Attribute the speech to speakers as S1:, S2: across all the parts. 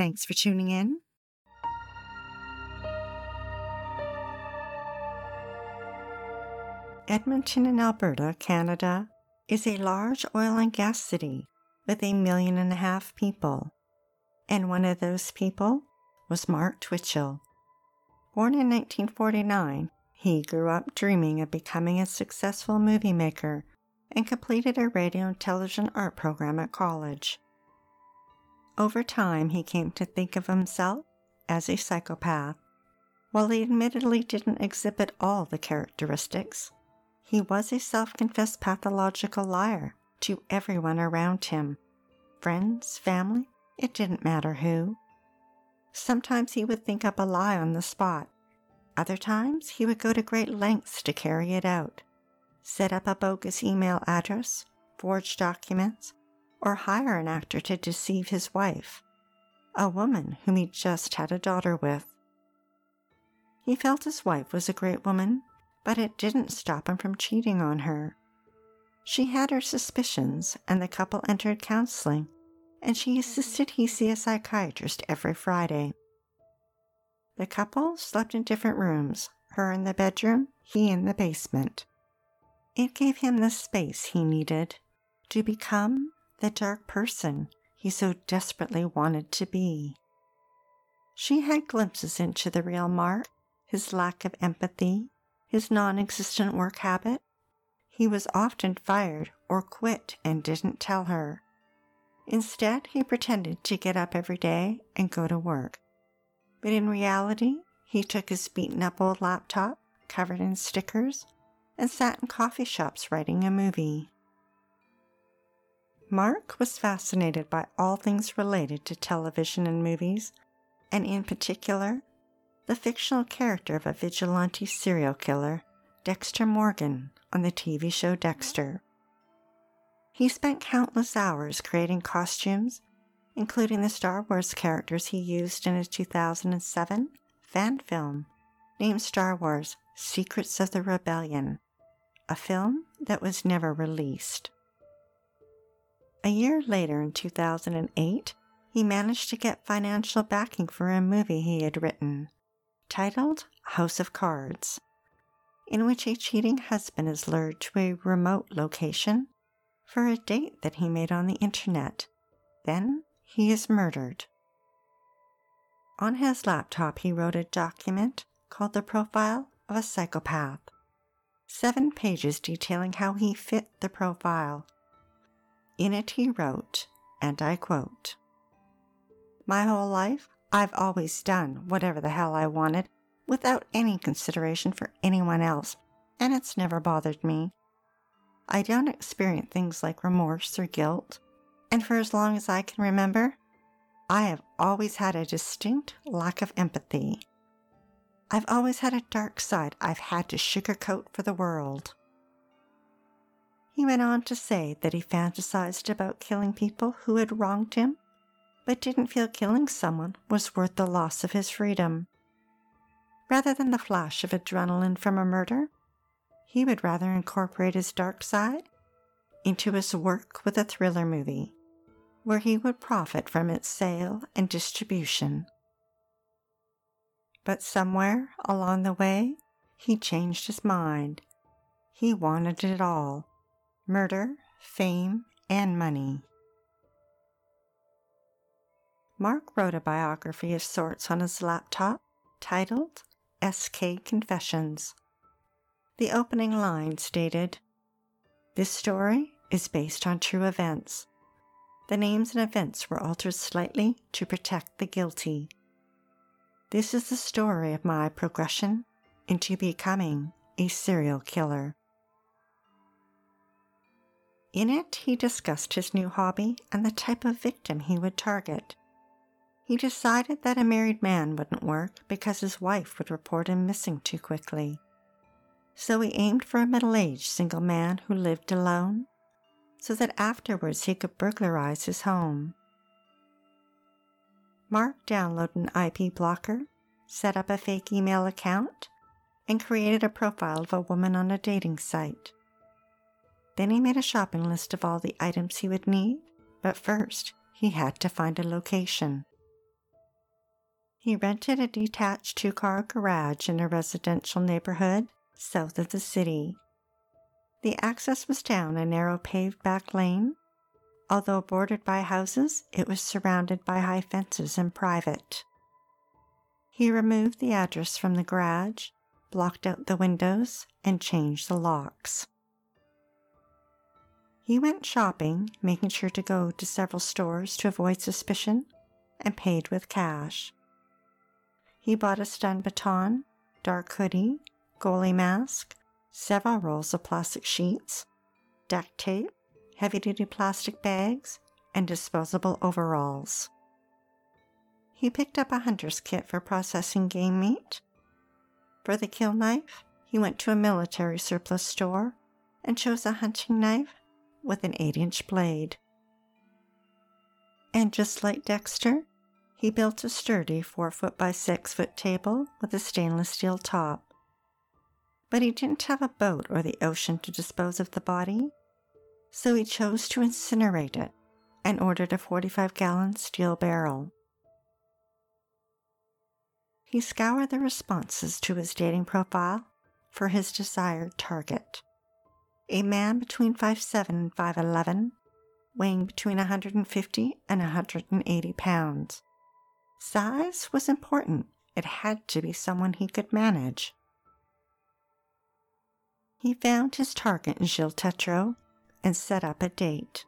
S1: Thanks for tuning in. Edmonton in Alberta, Canada, is a large oil and gas city with a million and a half people. And one of those people was Mark Twitchell. Born in 1949, he grew up dreaming of becoming a successful movie maker and completed a radio and television art program at college. Over time, he came to think of himself as a psychopath. While he admittedly didn't exhibit all the characteristics, he was a self confessed pathological liar to everyone around him friends, family, it didn't matter who. Sometimes he would think up a lie on the spot. Other times, he would go to great lengths to carry it out. Set up a bogus email address, forge documents, or hire an actor to deceive his wife, a woman whom he just had a daughter with. He felt his wife was a great woman, but it didn't stop him from cheating on her. She had her suspicions, and the couple entered counseling, and she insisted he see a psychiatrist every Friday. The couple slept in different rooms, her in the bedroom, he in the basement. It gave him the space he needed to become the dark person he so desperately wanted to be. She had glimpses into the real Mark, his lack of empathy, his non existent work habit. He was often fired or quit and didn't tell her. Instead, he pretended to get up every day and go to work. But in reality, he took his beaten up old laptop, covered in stickers, and sat in coffee shops writing a movie. Mark was fascinated by all things related to television and movies, and in particular, the fictional character of a vigilante serial killer, Dexter Morgan, on the TV show Dexter. He spent countless hours creating costumes, including the Star Wars characters he used in his 2007 fan film named Star Wars Secrets of the Rebellion, a film that was never released. A year later, in 2008, he managed to get financial backing for a movie he had written, titled House of Cards, in which a cheating husband is lured to a remote location for a date that he made on the internet. Then he is murdered. On his laptop, he wrote a document called The Profile of a Psychopath. Seven pages detailing how he fit the profile in it, he wrote, and I quote My whole life, I've always done whatever the hell I wanted without any consideration for anyone else, and it's never bothered me. I don't experience things like remorse or guilt, and for as long as I can remember, I have always had a distinct lack of empathy. I've always had a dark side I've had to sugarcoat for the world. He went on to say that he fantasized about killing people who had wronged him, but didn't feel killing someone was worth the loss of his freedom. Rather than the flash of adrenaline from a murder, he would rather incorporate his dark side into his work with a thriller movie, where he would profit from its sale and distribution. But somewhere along the way, he changed his mind. He wanted it all murder, fame, and money. Mark wrote a biography of sorts on his laptop titled SK Confessions. The opening line stated This story is based on true events. The names and events were altered slightly to protect the guilty. This is the story of my progression into becoming a serial killer. In it, he discussed his new hobby and the type of victim he would target. He decided that a married man wouldn't work because his wife would report him missing too quickly. So he aimed for a middle aged single man who lived alone so that afterwards he could burglarize his home. Mark downloaded an IP blocker, set up a fake email account, and created a profile of a woman on a dating site. Then he made a shopping list of all the items he would need, but first he had to find a location. He rented a detached two car garage in a residential neighborhood south of the city. The access was down a narrow paved back lane. Although bordered by houses, it was surrounded by high fences and private. He removed the address from the garage, blocked out the windows, and changed the locks. He went shopping, making sure to go to several stores to avoid suspicion, and paid with cash. He bought a stun baton, dark hoodie, goalie mask, several rolls of plastic sheets, duct tape, heavy duty plastic bags, and disposable overalls. He picked up a hunter's kit for processing game meat. For the kill knife, he went to a military surplus store and chose a hunting knife with an 8 inch blade. And just like Dexter, he built a sturdy 4 foot by 6 foot table with a stainless steel top. But he didn't have a boat or the ocean to dispose of the body, so he chose to incinerate it and ordered a 45 gallon steel barrel. He scoured the responses to his dating profile for his desired target a man between 5'7 and 5'11, weighing between 150 and 180 pounds. Size was important, it had to be someone he could manage. He found his target in Gilles Tetreault and set up a date.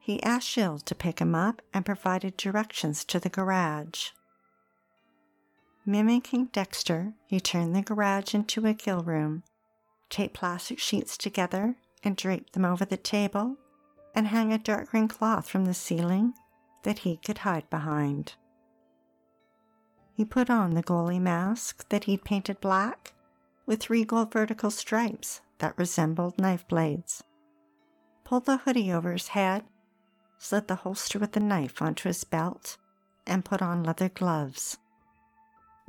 S1: He asked Gilles to pick him up and provided directions to the garage. Mimicking Dexter, he turned the garage into a kill room, taped plastic sheets together and draped them over the table, and hang a dark green cloth from the ceiling that he could hide behind. He put on the goalie mask that he'd painted black with three gold vertical stripes that resembled knife blades. Pulled the hoodie over his head, slid the holster with the knife onto his belt, and put on leather gloves.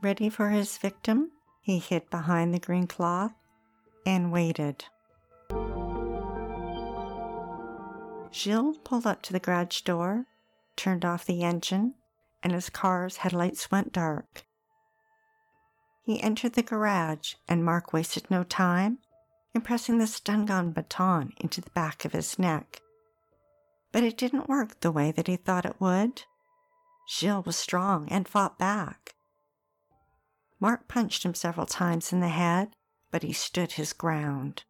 S1: Ready for his victim, he hid behind the green cloth and waited. Gilles pulled up to the garage door, turned off the engine, and his car's headlights went dark. He entered the garage, and Mark wasted no time in pressing the stun gun baton into the back of his neck. But it didn't work the way that he thought it would. Gilles was strong and fought back. Mark punched him several times in the head, but he stood his ground.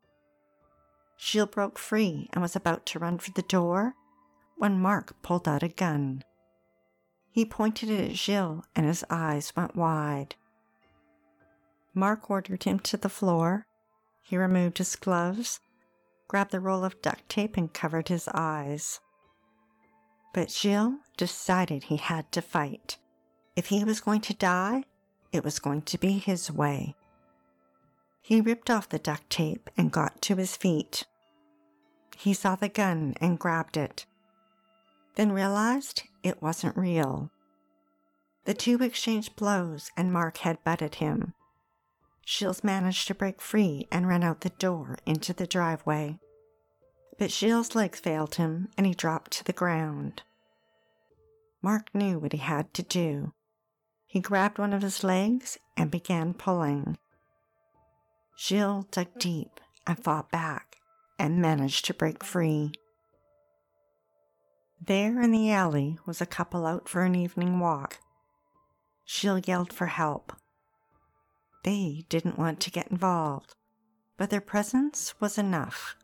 S1: Gilles broke free and was about to run for the door when Mark pulled out a gun. He pointed it at Gilles and his eyes went wide. Mark ordered him to the floor. He removed his gloves, grabbed the roll of duct tape, and covered his eyes. But Gilles decided he had to fight. If he was going to die, it was going to be his way. He ripped off the duct tape and got to his feet. He saw the gun and grabbed it, then realized it wasn't real. The two exchanged blows and Mark had butted him. Gilles managed to break free and ran out the door into the driveway. But Gilles' legs failed him and he dropped to the ground. Mark knew what he had to do. He grabbed one of his legs and began pulling. Gilles dug deep and fought back and managed to break free. There in the alley was a couple out for an evening walk. Gilles yelled for help. They didn't want to get involved, but their presence was enough.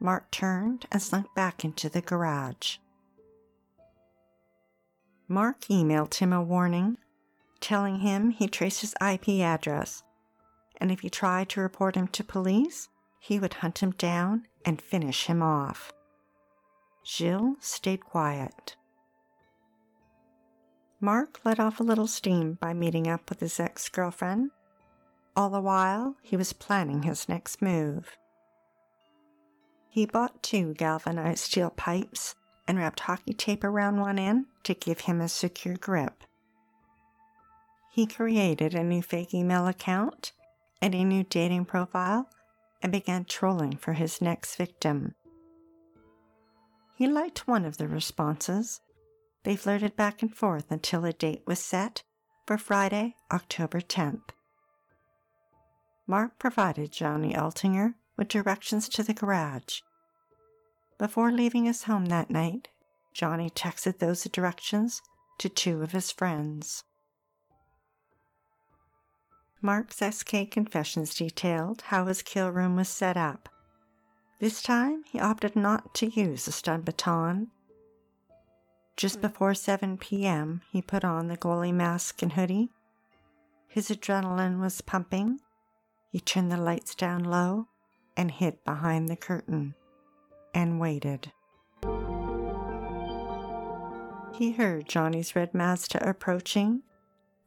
S1: Mark turned and slunk back into the garage. Mark emailed him a warning, telling him he traced his IP address, and if he tried to report him to police, he would hunt him down and finish him off. Gilles stayed quiet. Mark let off a little steam by meeting up with his ex girlfriend. All the while, he was planning his next move. He bought two galvanized steel pipes and wrapped hockey tape around one end to give him a secure grip. He created a new fake email account and a new dating profile and began trolling for his next victim. He liked one of the responses. They flirted back and forth until a date was set for Friday, October 10th. Mark provided Johnny Altinger with directions to the garage. Before leaving his home that night, Johnny texted those directions to two of his friends. Mark's SK confessions detailed how his kill room was set up. This time, he opted not to use a stun baton. Just hmm. before 7 p.m., he put on the goalie mask and hoodie. His adrenaline was pumping. He turned the lights down low and hid behind the curtain and waited. He heard Johnny's red Mazda approaching.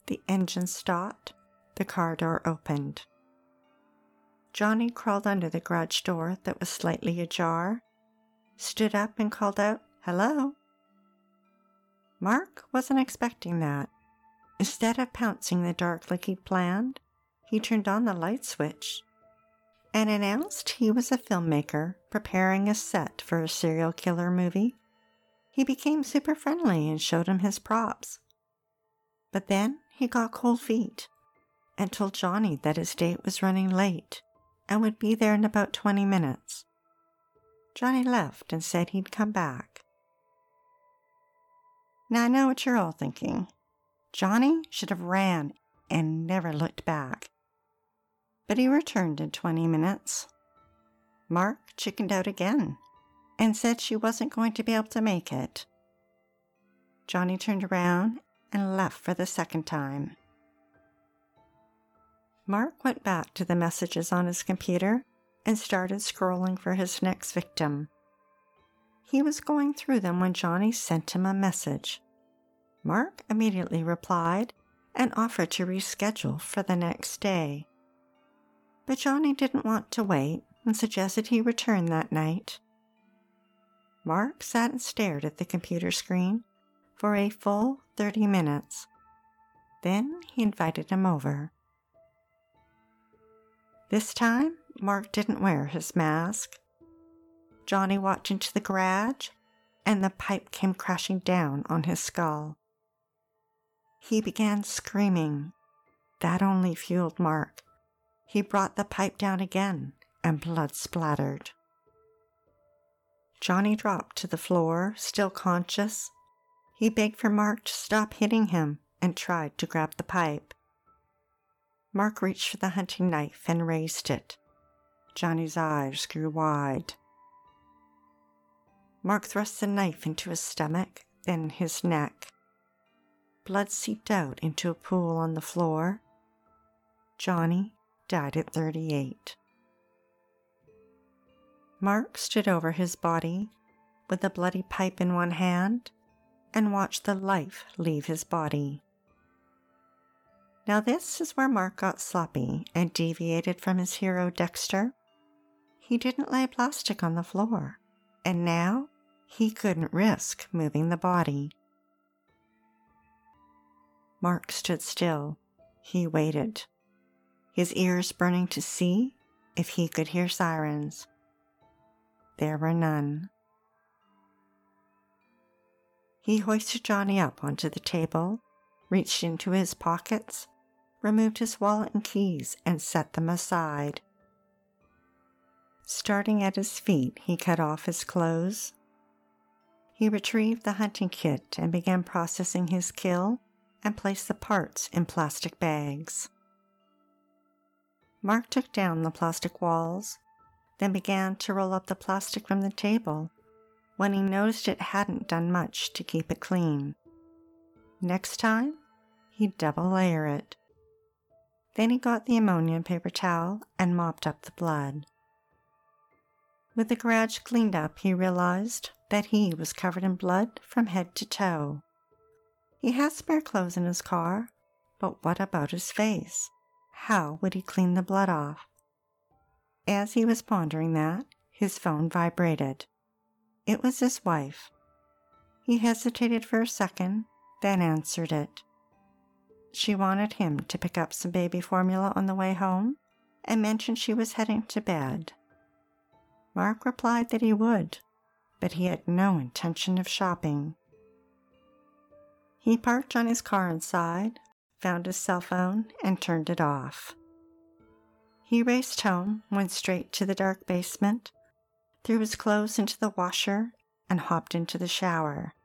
S1: The engine stopped. The car door opened. Johnny crawled under the garage door that was slightly ajar, stood up, and called out, Hello. Mark wasn't expecting that. Instead of pouncing the dark like he'd planned, he turned on the light switch and announced he was a filmmaker preparing a set for a serial killer movie. He became super friendly and showed him his props. But then he got cold feet and told Johnny that his date was running late and would be there in about 20 minutes. Johnny left and said he'd come back. Now I know what you're all thinking. Johnny should have ran and never looked back. But he returned in 20 minutes. Mark chickened out again and said she wasn't going to be able to make it. Johnny turned around and left for the second time. Mark went back to the messages on his computer and started scrolling for his next victim. He was going through them when Johnny sent him a message. Mark immediately replied and offered to reschedule for the next day. But Johnny didn't want to wait and suggested he return that night. Mark sat and stared at the computer screen for a full 30 minutes. Then he invited him over. This time, Mark didn't wear his mask. Johnny walked into the garage, and the pipe came crashing down on his skull. He began screaming. That only fueled Mark. He brought the pipe down again, and blood splattered. Johnny dropped to the floor, still conscious. He begged for Mark to stop hitting him and tried to grab the pipe. Mark reached for the hunting knife and raised it. Johnny's eyes grew wide. Mark thrust the knife into his stomach, then his neck. Blood seeped out into a pool on the floor. Johnny died at 38. Mark stood over his body with the bloody pipe in one hand and watched the life leave his body. Now, this is where Mark got sloppy and deviated from his hero Dexter. He didn't lay plastic on the floor, and now he couldn't risk moving the body. Mark stood still. He waited, his ears burning to see if he could hear sirens. There were none. He hoisted Johnny up onto the table, reached into his pockets, removed his wallet and keys, and set them aside. Starting at his feet, he cut off his clothes. He retrieved the hunting kit and began processing his kill and placed the parts in plastic bags. Mark took down the plastic walls, then began to roll up the plastic from the table when he noticed it hadn't done much to keep it clean. Next time, he'd double layer it. Then he got the ammonia paper towel and mopped up the blood. With the garage cleaned up, he realized that he was covered in blood from head to toe. He has spare clothes in his car, but what about his face? How would he clean the blood off? As he was pondering that, his phone vibrated. It was his wife. He hesitated for a second, then answered it. She wanted him to pick up some baby formula on the way home and mentioned she was heading to bed. Mark replied that he would, but he had no intention of shopping. He parked on his car inside, found his cell phone, and turned it off. He raced home, went straight to the dark basement, threw his clothes into the washer, and hopped into the shower.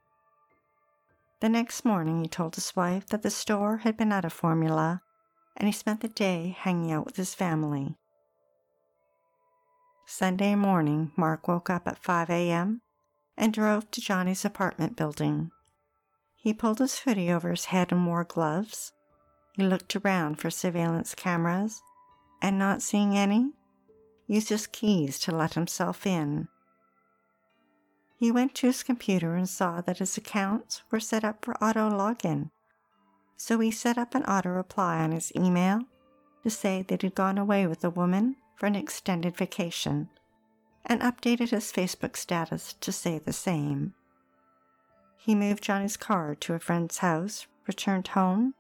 S1: The next morning, he told his wife that the store had been out of formula and he spent the day hanging out with his family. Sunday morning, Mark woke up at 5 a.m. and drove to Johnny's apartment building. He pulled his hoodie over his head and wore gloves. He looked around for surveillance cameras and, not seeing any, used his keys to let himself in. He went to his computer and saw that his accounts were set up for auto login. So he set up an auto reply on his email to say that he'd gone away with a woman for an extended vacation and updated his Facebook status to say the same. He moved Johnny's car to a friend's house, returned home,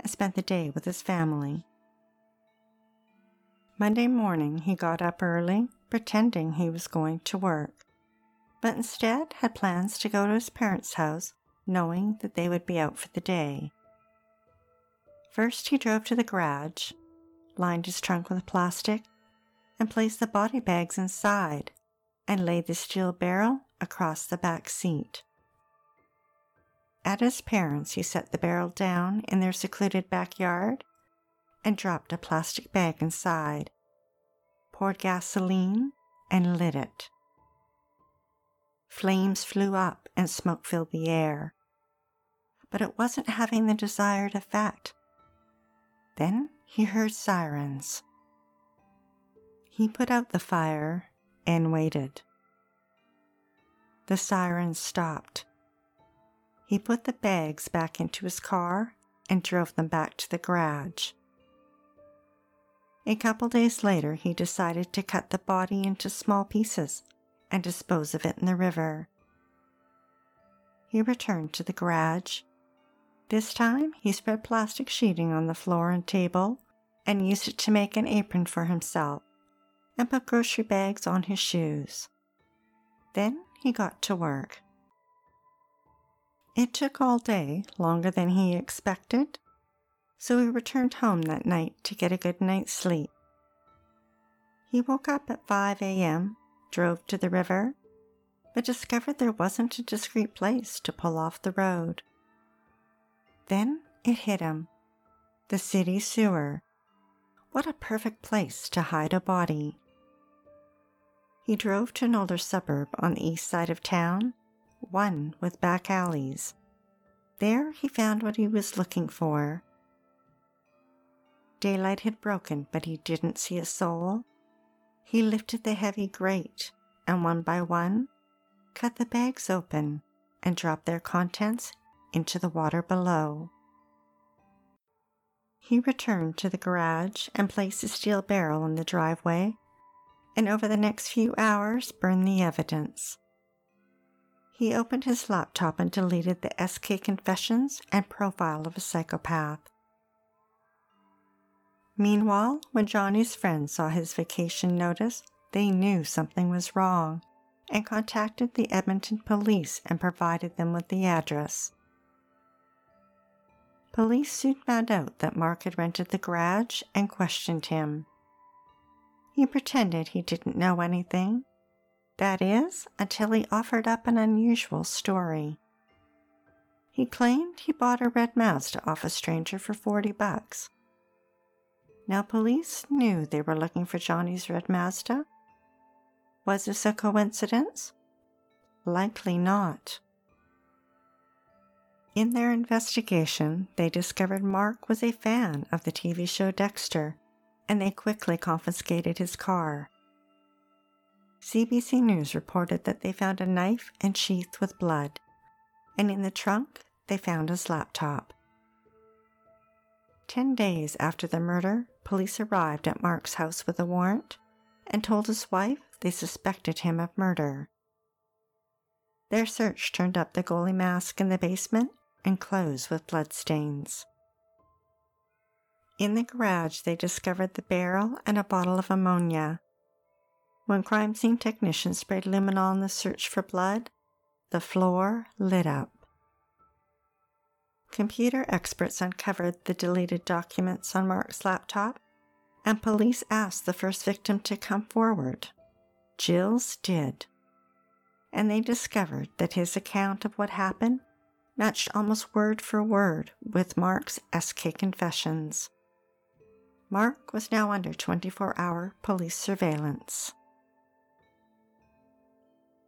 S1: and spent the day with his family. Monday morning, he got up early, pretending he was going to work but instead had plans to go to his parents' house, knowing that they would be out for the day. First, he drove to the garage, lined his trunk with plastic, and placed the body bags inside and laid the steel barrel across the back seat. At his parents', he set the barrel down in their secluded backyard and dropped a plastic bag inside, poured gasoline, and lit it. Flames flew up and smoke filled the air. But it wasn't having the desired effect. Then he heard sirens. He put out the fire and waited. The sirens stopped. He put the bags back into his car and drove them back to the garage. A couple days later, he decided to cut the body into small pieces and dispose of it in the river. He returned to the garage. This time, he spread plastic sheeting on the floor and table and used it to make an apron for himself and put grocery bags on his shoes. Then he got to work. It took all day, longer than he expected, so he returned home that night to get a good night's sleep. He woke up at 5 a.m drove to the river, but discovered there wasn't a discreet place to pull off the road. Then it hit him the city sewer. What a perfect place to hide a body. He drove to an older suburb on the east side of town, one with back alleys. There he found what he was looking for. Daylight had broken, but he didn't see a soul. He lifted the heavy grate and one by one cut the bags open and dropped their contents into the water below. He returned to the garage and placed the steel barrel in the driveway, and over the next few hours burned the evidence. He opened his laptop and deleted the SK confessions and profile of a psychopath. Meanwhile, when Johnny's friends saw his vacation notice, they knew something was wrong and contacted the Edmonton police and provided them with the address. Police soon found out that Mark had rented the garage and questioned him. He pretended he didn't know anything. That is, until he offered up an unusual story. He claimed he bought a red Mazda off a stranger for 40 bucks now, police knew they were looking for Johnny's red Mazda. Was this a coincidence? Likely not. In their investigation, they discovered Mark was a fan of the TV show Dexter, and they quickly confiscated his car. CBC News reported that they found a knife and sheath with blood, and in the trunk, they found his laptop. Ten days after the murder, police arrived at Mark's house with a warrant and told his wife they suspected him of murder. Their search turned up the goalie mask in the basement and clothes with bloodstains. In the garage, they discovered the barrel and a bottle of ammonia. When crime scene technicians sprayed luminol in the search for blood, the floor lit up. Computer experts uncovered the deleted documents on Mark's laptop, and police asked the first victim to come forward. Gilles did. And they discovered that his account of what happened matched almost word for word with Mark's SK confessions. Mark was now under 24 hour police surveillance.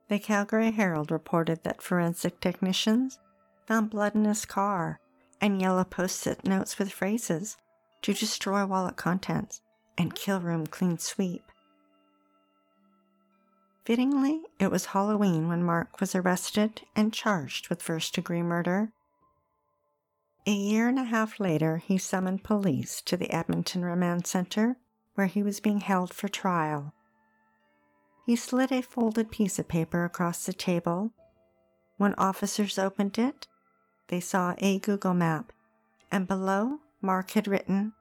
S1: The Calgary Herald reported that forensic technicians found blood in his car and yellow post it notes with phrases to destroy wallet contents and kill room clean sweep. Fittingly, it was Halloween when Mark was arrested and charged with first degree murder. A year and a half later, he summoned police to the Edmonton Remand Center where he was being held for trial. He slid a folded piece of paper across the table. When officers opened it, they saw a Google map, and below Mark had written,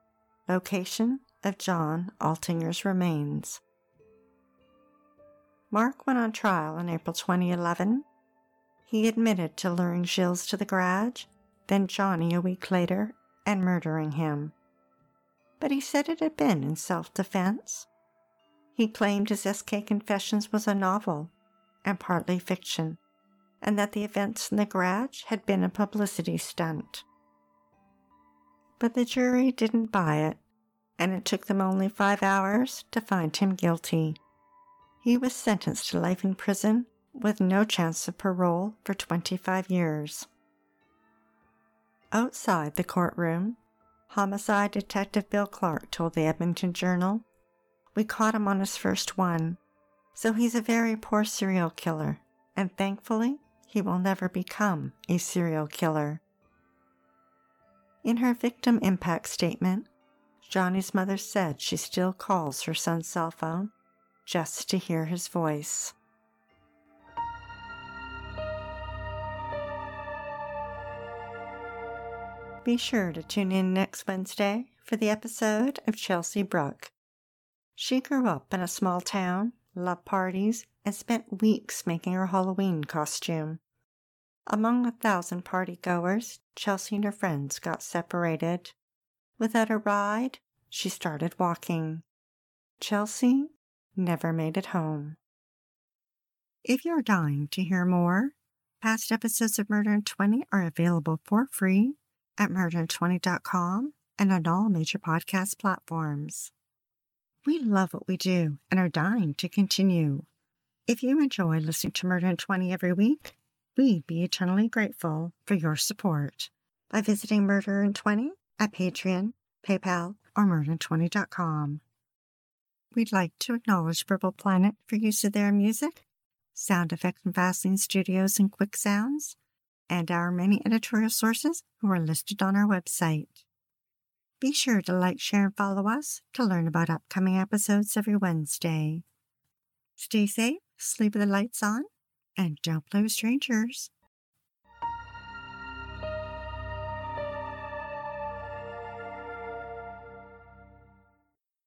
S1: Location of John Altinger's remains. Mark went on trial in April 2011. He admitted to luring Gilles to the garage, then Johnny a week later, and murdering him. But he said it had been in self defense. He claimed his SK Confessions was a novel and partly fiction and that the events in the garage had been a publicity stunt. But the jury didn't buy it, and it took them only five hours to find him guilty. He was sentenced to life in prison with no chance of parole for 25 years. Outside the courtroom, homicide detective Bill Clark told the Edmonton Journal, We caught him on his first one, so he's a very poor serial killer, and thankfully, he will never become a serial killer. In her victim impact statement, Johnny's mother said she still calls her son's cell phone just to hear his voice. Be sure to tune in next Wednesday for the episode of Chelsea Brooke. She grew up in a small town, loved parties, and spent weeks making her Halloween costume. Among a thousand party goers, Chelsea and her friends got separated. Without a ride, she started walking. Chelsea never made it home. If you're dying to hear more, past episodes of Murder in 20 are available for free at murderin20.com and on all major podcast platforms. We love what we do and are dying to continue. If you enjoy listening to Murder in 20 every week, We'd be eternally grateful for your support by visiting Murder in 20 at Patreon, PayPal, or murder20.com. We'd like to acknowledge Purple Planet for use of their music, sound effects from Vaseline Studios and Quick Sounds, and our many editorial sources who are listed on our website. Be sure to like, share, and follow us to learn about upcoming episodes every Wednesday. Stay safe, sleep with the lights on, and don't play with strangers.